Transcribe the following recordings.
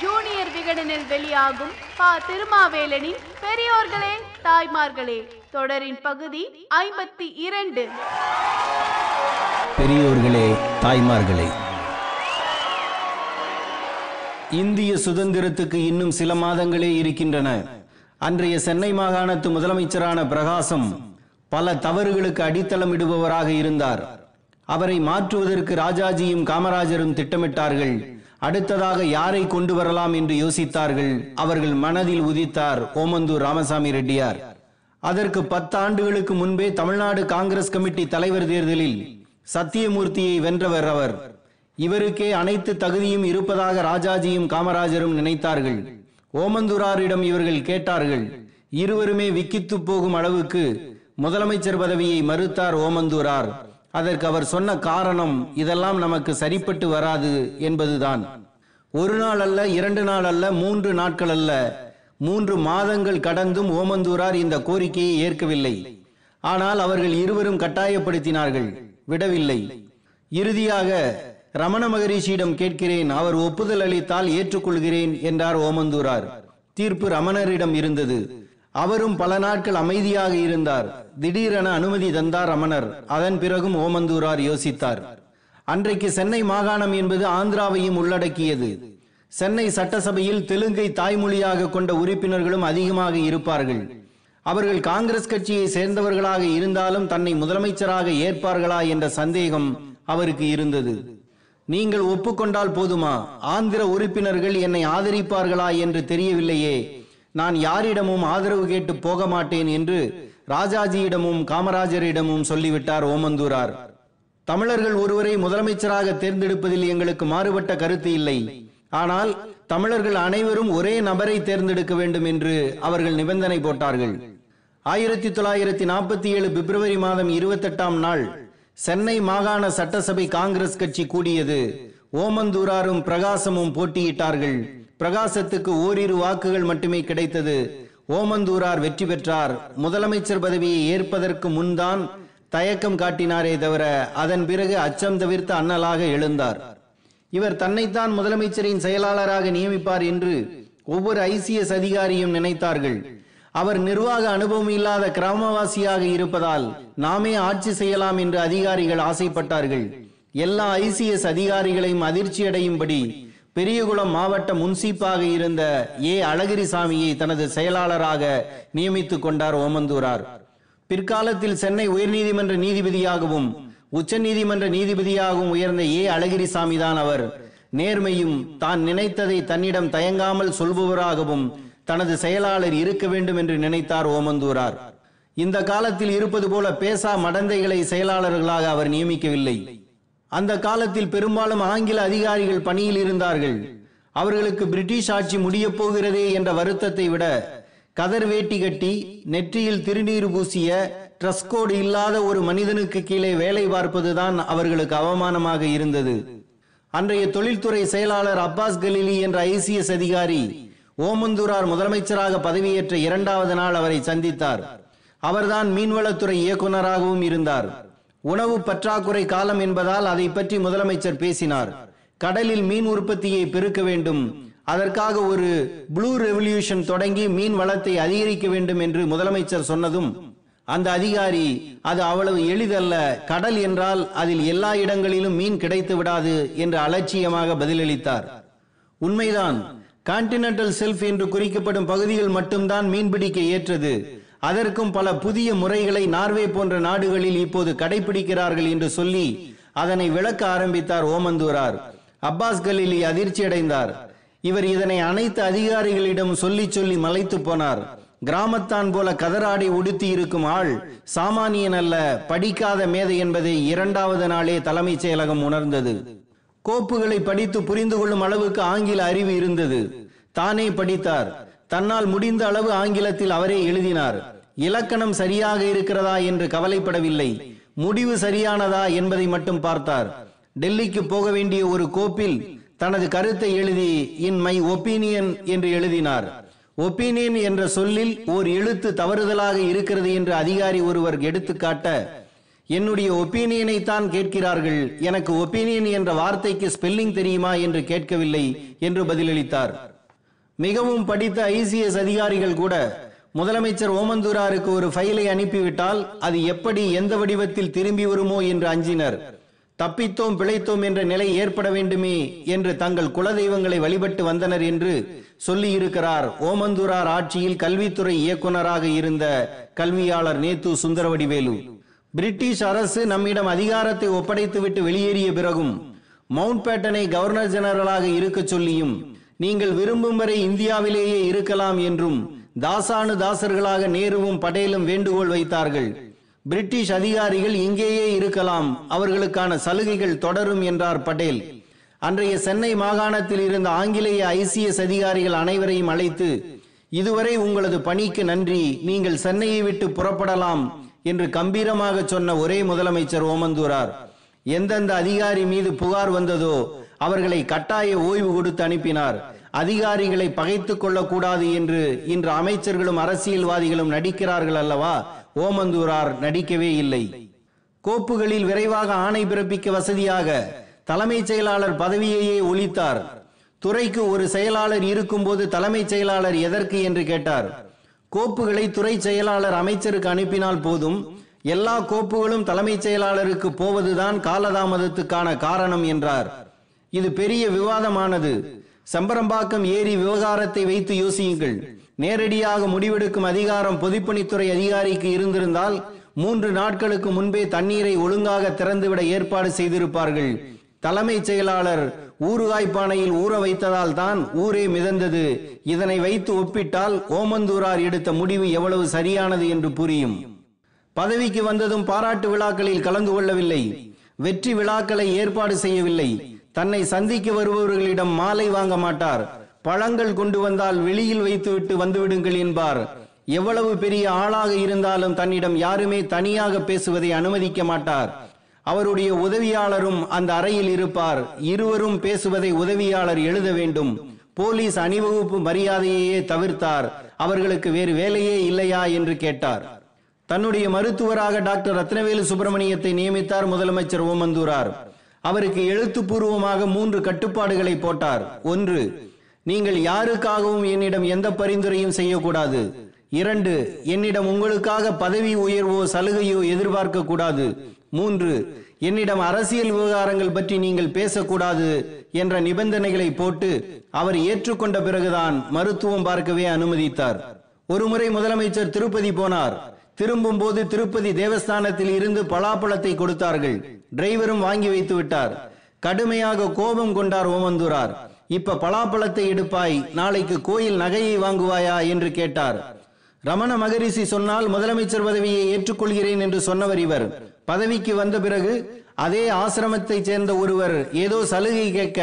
Junior விகடனில் வெளியாகும் பா. திருமாவேலனின் பெரியோர்களே தாய்மார்களே தொடரின் பகுதி ஐம்பத்தி இரண்டு. பெரியோர்களே தாய்மார்களே இந்திய சுதந்திரத்துக்கு இன்னும் சில மாதங்களே இருக்கின்றன. அன்றைய சென்னை மாகாணத்து முதலமைச்சரான பிரகாசம் பல தவறுகளுக்கு அடித்தளமிடுபவராக இருந்தார். அவரை மாற்றுவதற்கு ராஜாஜியும் காமராஜரும் திட்டமிட்டார்கள். அடுத்ததாக யாரை கொண்டு வரலாம் என்று யோசித்தார்கள்? அவர்கள் மனதில் உதித்தார் ஓமந்தூர் ராமசாமி ரெட்டியார். அதற்கு பத்து ஆண்டுகளுக்கு முன்பே தமிழ்நாடு காங்கிரஸ் கமிட்டி தலைவர் தேர்தலில் சத்தியமூர்த்தியை வென்றவர் அவர். இவருக்கே அனைத்து தகுதியும் இருப்பதாக ராஜாஜியும் காமராஜரும் நினைத்தார்கள். ஓமந்தூராரிடம் இவர்கள் கேட்டார்கள் இருவருமே விக்கித்து போகும் அளவுக்கு முதலமைச்சர் பதவியை மறுத்தார் ஓமந்தூரார். அதற்கு அவர் சொன்ன காரணம் இதெல்லாம் நமக்கு சரிப்பட்டு வராது என்பதுதான். ஒரு நாள் அல்ல இரண்டு நாள் அல்ல மூன்று நாட்கள் அல்ல. மூன்று மாதங்கள் கடந்தும் ஓமந்தூரார் இந்த கோரிக்கையை ஏற்கவில்லை. ஆனால் அவர்கள் இருவரும் கட்டாயப்படுத்தினார்கள் விடவில்லை. இறுதியாக ரமண மகரிஷியிடம் கேட்கிறேன் அவர் ஒப்புதல் அளித்தால் ஏற்றுக்கொள்கிறேன் என்றார் ஓமந்தூரார். தீர்ப்பு ரமணரிடம் இருந்தது. அவரும் பல நாட்கள் அமைதியாக இருந்தார். திடீரென அனுமதி தந்தார் அமணர் அதன் பிறகும் ஓமந்தூரார் யோசித்தார். அன்றைக்கு சென்னை மாகாணம் என்பது ஆந்திராவையும் உள்ளடக்கியது. சென்னை சட்டசபையில் தெலுங்கை தாய்மொழியாக கொண்ட உறுப்பினர்களும் அதிகமாக இருப்பார்கள். அவர்கள் காங்கிரஸ் கட்சியை சேர்ந்தவர்களாக இருந்தாலும் தன்னை முதலமைச்சராக ஏற்பார்களா என்ற சந்தேகம் அவருக்கு இருந்தது. நீங்கள் ஒப்புக்கொண்டால் போதுமா? ஆந்திர உறுப்பினர்கள் என்னை ஆதரிப்பார்களா என்று தெரியவில்லையே. நான் யாரிடமும் ஆதரவு கேட்டு போக மாட்டேன் என்று ராஜாஜியிடமும் காமராஜரிடமும் சொல்லிவிட்டார் ஓமந்தூரார். தமிழர்கள் ஒருவரை முதலமைச்சராக தேர்ந்தெடுப்பதில் எங்களுக்கு மாறுபட்ட கருத்து இல்லை. ஆனால் தமிழர்கள் அனைவரும் ஒரே நபரை தேர்ந்தெடுக்க வேண்டும் என்று அவர்கள் நிபந்தனை போட்டார்கள். ஆயிரத்தி தொள்ளாயிரத்தி நாற்பத்தி ஏழு பிப்ரவரி மாதம் இருபத்தெட்டாம் நாள் சென்னை மாகாண சட்டசபை காங்கிரஸ் கட்சி கூடியது. ஓமந்தூராரும் பிரகாசமும் போட்டியிட்டார்கள். பிரகாசத்துக்கு ஓரிரு வாக்குகள் மட்டுமே கிடைத்தது. ஓமந்தூரார் வெற்றி பெற்றார். முதலமைச்சர் பதவியை ஏற்பதற்கு முன்தான் தயக்கம் காட்டினாரே தவிர அதன் பிறகு அச்சம் தவிர்த்து அண்ணலாக எழுந்தார். இவர் தன்னைத்தான் முதலமைச்சரின் செயலாளராக நியமிப்பார் என்று ஒவ்வொரு ஐசிஎஸ் அதிகாரியும் நினைத்தார்கள். அவர் நிர்வாக அனுபவம் இல்லாத கிராமவாசியாக இருப்பதால் நாமே ஆட்சி செய்யலாம் என்று அதிகாரிகள் ஆசைப்பட்டார்கள். எல்லா ஐசிஎஸ் அதிகாரிகளையும் அதிர்ச்சியடையும்படி பெரியகுளம் மாவட்ட முன்சீப்பாக இருந்த ஏ. அழகிரிசாமியை தனது செயலாளராக நியமித்துக் கொண்டார் ஓமந்தூரார். பிற்காலத்தில் சென்னை உயர்நீதிமன்ற நீதிபதியாகவும் உச்சநீதிமன்ற நீதிபதியாகவும் உயர்ந்த ஏ. அழகிரிசாமி தான் அவர். நேர்மையும் தான் நினைத்ததை தன்னிடம் தயங்காமல் சொல்பவராகவும் தனது செயலாளர் இருக்க வேண்டும் என்று நினைத்தார் ஓமந்தூரார். இந்த காலத்தில் இருப்பது போல பேசா மடந்தைகளை செயலாளர்களாக அவர் நியமிக்கவில்லை. அந்த காலத்தில் பெரும்பாலும் ஆங்கில அதிகாரிகள் பணியில் இருந்தார்கள். அவர்களுக்கு பிரிட்டிஷ் ஆட்சி முடியப் போகிறதே என்ற வருத்தத்தை விட கதர் வேட்டி கட்டி நெற்றியில் திருநீர் பூசிய ட்ரஸ்கோடு இல்லாத ஒரு மனிதனுக்கு கீழே வேலை பார்ப்பதுதான் அவர்களுக்கு அவமானமாக இருந்தது. அன்றைய தொழில்துறை செயலாளர் அப்பாஸ் கலீலி என்ற ஐசிஎஸ் அதிகாரி ஓமந்தூரார் முதலமைச்சராக பதவியேற்ற இரண்டாவது நாள் அவரை சந்தித்தார். அவர்தான் மீன்வளத்துறை இயக்குநராகவும் இருந்தார். உணவு பற்றாக்குறை காலம் என்பதால் அதை பற்றி முதலமைச்சர் பேசினார். கடலில் மீன் உற்பத்தியை பெருக்க வேண்டும். அதற்காக ஒரு ப்ளூ ரெவல்யூஷன் தொடங்கி மீன் வளத்தை அதிகரிக்க வேண்டும் என்று முதலமைச்சர் சொன்னதும் அந்த அதிகாரி அது அவ்வளவு எளிதல்ல. கடல் என்றால் அதில் எல்லா இடங்களிலும் மீன் கிடைத்து விடாது என்று அலட்சியமாக பதிலளித்தார். உண்மைதான். கான்டினென்டல் செல்ஃப் என்று குறிக்கப்படும் பகுதிகள் மட்டும்தான் மீன்பிடிக்க ஏற்றது. அதற்கும் பல புதிய முறைகளை நார்வே போன்ற நாடுகளில் இப்போது கடைபிடிக்கிறார்கள் என்று சொல்லி அதனை விளக்க ஆரம்பித்தார் ஓமந்தூரார். அப்பாஸ் கலீலி அதிர்ச்சி அடைந்தார். இவர் இதனை அனைத்து அதிகாரிகளிடம் சொல்லி சொல்லி மலைத்து போனார். கிராமத்தான் போல கதராடை உடுத்தி இருக்கும் ஆள் சாமானியன் அல்ல படிக்காத மேதை என்பதை இரண்டாவது நாளே தலைமைச் செயலகம் உணர்ந்தது. கோப்புகளை படித்து புரிந்து கொள்ளும் அளவுக்கு ஆங்கில அறிவு இருந்தது. தானே படித்தார். தன்னால் முடிந்த அளவு ஆங்கிலத்தில் அவரே எழுதினார் இலக்கணம் சரியாக இருக்கிறதா என்று கவலைப்படவில்லை முடிவு சரியானதா என்பதை மட்டும் பார்த்தார். டெல்லிக்கு போக வேண்டிய ஒரு கோப்பில் தனது கருத்தை எழுதி இன் மை ஒப்பீனியன் என்று எழுதினார். ஒப்பீனியன் என்ற சொல்லில் ஓர் எழுத்து தவறுதலாக இருக்கிறது என்று அதிகாரி ஒருவர் எடுத்துக்காட்ட என்னுடைய ஒப்பீனியனை தான் கேட்கிறார்கள் எனக்கு ஒப்பீனியன் என்ற வார்த்தைக்கு ஸ்பெல்லிங் தெரியுமா? என்று கேட்கவில்லை என்று பதிலளித்தார். மிகவும் படித்த ஐசிஎஸ் அதிகாரிகள் கூட முதலமைச்சர் ஓமந்தூராருக்கு ஒரு ஃபைலை அனுப்பிவிட்டால் அது எப்படி எந்த வடிவத்தில் திரும்பி வருமோ என்று அஞ்சினர். தப்பித்தோம் பிழைத்தோம் என்ற நிலை ஏற்பட வேண்டுமே என்று தங்கள் குலதெய்வங்களை வழிபட்டு வந்தனர் என்று சொல்லியிருக்கிறார் ஓமந்தூரார் ஆட்சியில் கல்வித்துறை இயக்குனராக இருந்த கல்வியாளர் நேத்து சுந்தரவடிவேலு. பிரிட்டிஷ் அரசு நம்மிடம் அதிகாரத்தை ஒப்படைத்துவிட்டு வெளியேறிய பிறகும் மவுண்ட் பேட்டனை கவர்னர் ஜெனரலாக இருக்கச் சொல்லியும் நீங்கள் விரும்பும் வரை இந்தியாவிலேயே இருக்கலாம் என்றும் தாசானு தாசர்களாக நேருவும் படேலும் வேண்டுகோள் வைத்தார்கள். பிரிட்டிஷ் அதிகாரிகள் இங்கேயே இருக்கலாம் அவர்களுக்கான சலுகைகள் தொடரும் என்றார் படேல். அன்றைய சென்னை மாகாணத்தில் இருந்த ஆங்கிலேய ஐசிஎஸ் அதிகாரிகள் அனைவரையும் அழைத்து இதுவரை உங்களது பணிக்கு நன்றி நீங்கள் சென்னையை விட்டு புறப்படலாம் என்று கம்பீரமாக சொன்ன ஒரே முதலமைச்சர் ஓமந்தூரார். எந்தெந்த அதிகாரி மீது புகார் வந்ததோ அவர்களை கட்டாய ஓய்வு கொடுத்து அனுப்பினார். அதிகாரிகளை பகைத்துக் கொள்ளக்கூடாது என்று இன்று அமைச்சர்களும் அரசியல்வாதிகளும் நடிக்கிறார்கள் அல்லவா? ஓமந்தூரார் நடிக்கவே இல்லை. கோப்புகளில் விரைவாக ஆணை பிறப்பிக்க வசதியாக தலைமைச் செயலாளர் பதவியையே ஒழித்தார். துறைக்கு ஒரு செயலாளர் இருக்கும்போது தலைமைச் செயலாளர் எதற்கு என்று கேட்டார். கோப்புகளை துறை செயலாளர் அமைச்சருக்கு அனுப்பினால் போதும். எல்லா கோப்புகளும் தலைமைச் செயலாளருக்கு போவதுதான் காலதாமதத்துக்கான காரணம் என்றார். இது பெரிய விவாதமானது. சம்பரம்பாக்கம் ஏரி விவகாரத்தை வைத்து யோசியுங்கள். நேரடியாக முடிவெடுக்கும் அதிகாரம் பொதுப்பணித்துறை அதிகாரிக்கு இருந்திருந்தால் மூன்று நாட்களுக்கு முன்பே தண்ணீரை ஒழுங்காக திறந்துவிட ஏற்பாடு செய்திருப்பார்கள். தலைமைச் செயலாளர் ஊறுகாய் பானையில் ஊற வைத்ததால் தான் ஊரே மிதந்தது. இதனை வைத்து ஒப்பிட்டால் ஓமந்தூரார் எடுத்த முடிவு எவ்வளவு சரியானது என்று புரியும். பதவிக்கு வந்ததும் பாராட்டு விழாக்களில் கலந்து கொள்ளவில்லை. வெற்றி விழாக்களை ஏற்பாடு செய்யவில்லை. தன்னை சந்திக்க வருபவர்களிடம் மாலை வாங்க மாட்டார். பழங்கள் கொண்டு வந்தால் வெளியில் வைத்துவிட்டு வந்துவிடுங்கள் என்பார். எவ்வளவு பெரிய ஆளாக இருந்தாலும் தன்னிடம் யாருமே தனியாக பேசுவதை அனுமதிக்க மாட்டார். அவருடைய உதவியாளரும் அந்த அறையில் இருப்பார். இருவரும் பேசுவதை உதவியாளர் எழுத வேண்டும். போலீஸ் அணிவகுப்பு மரியாதையையே தவிர்த்தார். அவர்களுக்கு வேறு வேலையே இல்லையா என்று கேட்டார். தன்னுடைய மருத்துவராக டாக்டர் ரத்னவேலு சுப்பிரமணியத்தை நியமித்தார் முதலமைச்சர் ஓமந்தூரார். அவருக்கு எழுத்துப்பூர்வமாக மூன்று கட்டுப்பாடுகளை போட்டார். ஒன்று நீங்கள் யாருக்காகவும் என்னிடம் எந்த பரிந்துரையும் செய்யக்கூடாது. இரண்டு என்னிடம் உங்களுக்காக பதவி உயர்வோ சலுகையோ எதிர்பார்க்க கூடாது. மூன்று என்னிடம் அரசியல் விவகாரங்கள் பற்றி நீங்கள் பேசக்கூடாது என்ற நிபந்தனைகளை போட்டு அவர் ஏற்றுக்கொண்ட பிறகுதான் மருத்துவம் பார்க்கவே அனுமதித்தார். ஒருமுறை முதலமைச்சர் திருப்பதி போனார். திரும்பும் போது திருப்பதி தேவஸ்தானத்தில் இருந்து பலாப்பழத்தை கொடுத்தார்கள். டிரைவரும் வாங்கி வைத்து விட்டார். கடுமையாக கோபம் கொண்டார் ஓமந்தூரார். இப்ப பலாப்பழத்தை எடுப்பாய். நாளைக்கு கோயில் நகையை வாங்குவாயா? என்று கேட்டார். ரமண மகரிஷி சொன்னால் முதலமைச்சர் பதவியை ஏற்றுக்கொள்கிறேன் என்று சொன்னவர் இவர். பதவிக்கு வந்த பிறகு அதே ஆசிரமத்தைச் சேர்ந்த ஒருவர் ஏதோ சலுகை கேட்க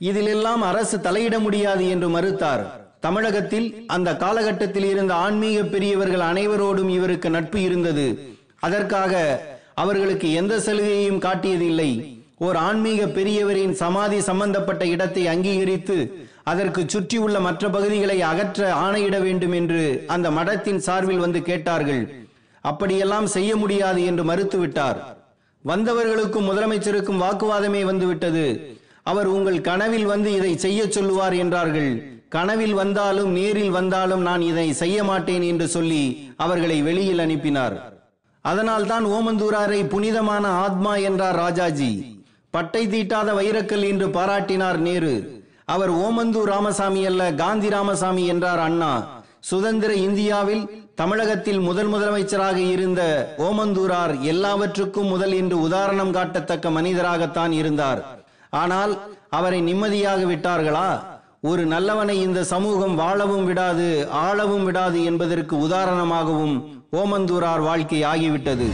இதிலெல்லாம் அரசு தலையிட முடியாது என்று மறுத்தார். தமிழகத்தில் அந்த காலகட்டத்தில் இருந்த ஆன்மீக பெரியவர்கள் அனைவரோடும் இவருக்கு நட்பு இருந்தது. அதற்காக அவர்களுக்கு எந்த சலுகையையும் காட்டியதில்லை. ஓர் ஆன்மீக பெரியவரின் சமாதி சம்பந்தப்பட்ட இடத்தை அங்கீகரித்து அதற்கு சுற்றியுள்ள மற்ற பகுதிகளை அகற்ற ஆணையிட வேண்டும் என்று அந்த மடத்தின் சார்பில் வந்து கேட்டார்கள். அப்படியெல்லாம் செய்ய முடியாது என்று மறுத்துவிட்டார். வந்தவர்களுக்கும் முதலமைச்சருக்கும் வாக்குவாதமே வந்துவிட்டது. அவர் உங்கள் கனவில் வந்து இதை செய்ய சொல்லுவார் என்றார்கள். கனவில் வந்தாலும் நேரில் வந்தாலும் நான் இதை செய்ய மாட்டேன் என்று சொல்லி அவர்களை வெளியில் அனுப்பினார். அதனால்தான் ஓமந்தூராரை புனிதமான ஆத்மா என்றார் ராஜாஜி. பட்டை தீட்டாத வைரக்கல் என்று பாராட்டினார் நேரு. அவர் ஓமந்தூர் ராமசாமி அல்ல காந்தி ராமசாமி என்றார் அண்ணா. சுதந்திர இந்தியாவில் தமிழகத்தில் முதல் முதலமைச்சராக இருந்த ஓமந்தூரார் எல்லாவற்றுக்கும் முதல் என்று உதாரணம் காட்டத்தக்க மனிதராகத்தான் இருந்தார். ஆனால் அவரை நிம்மதியாக விட்டார்களா? ஒரு நல்லவனை இந்த சமூகம் வாழவும் விடாது ஆளவும் விடாது என்பதற்கு உதாரணமாகவும் ஓமந்தூரார் வாழ்க்கை ஆகிவிட்டது.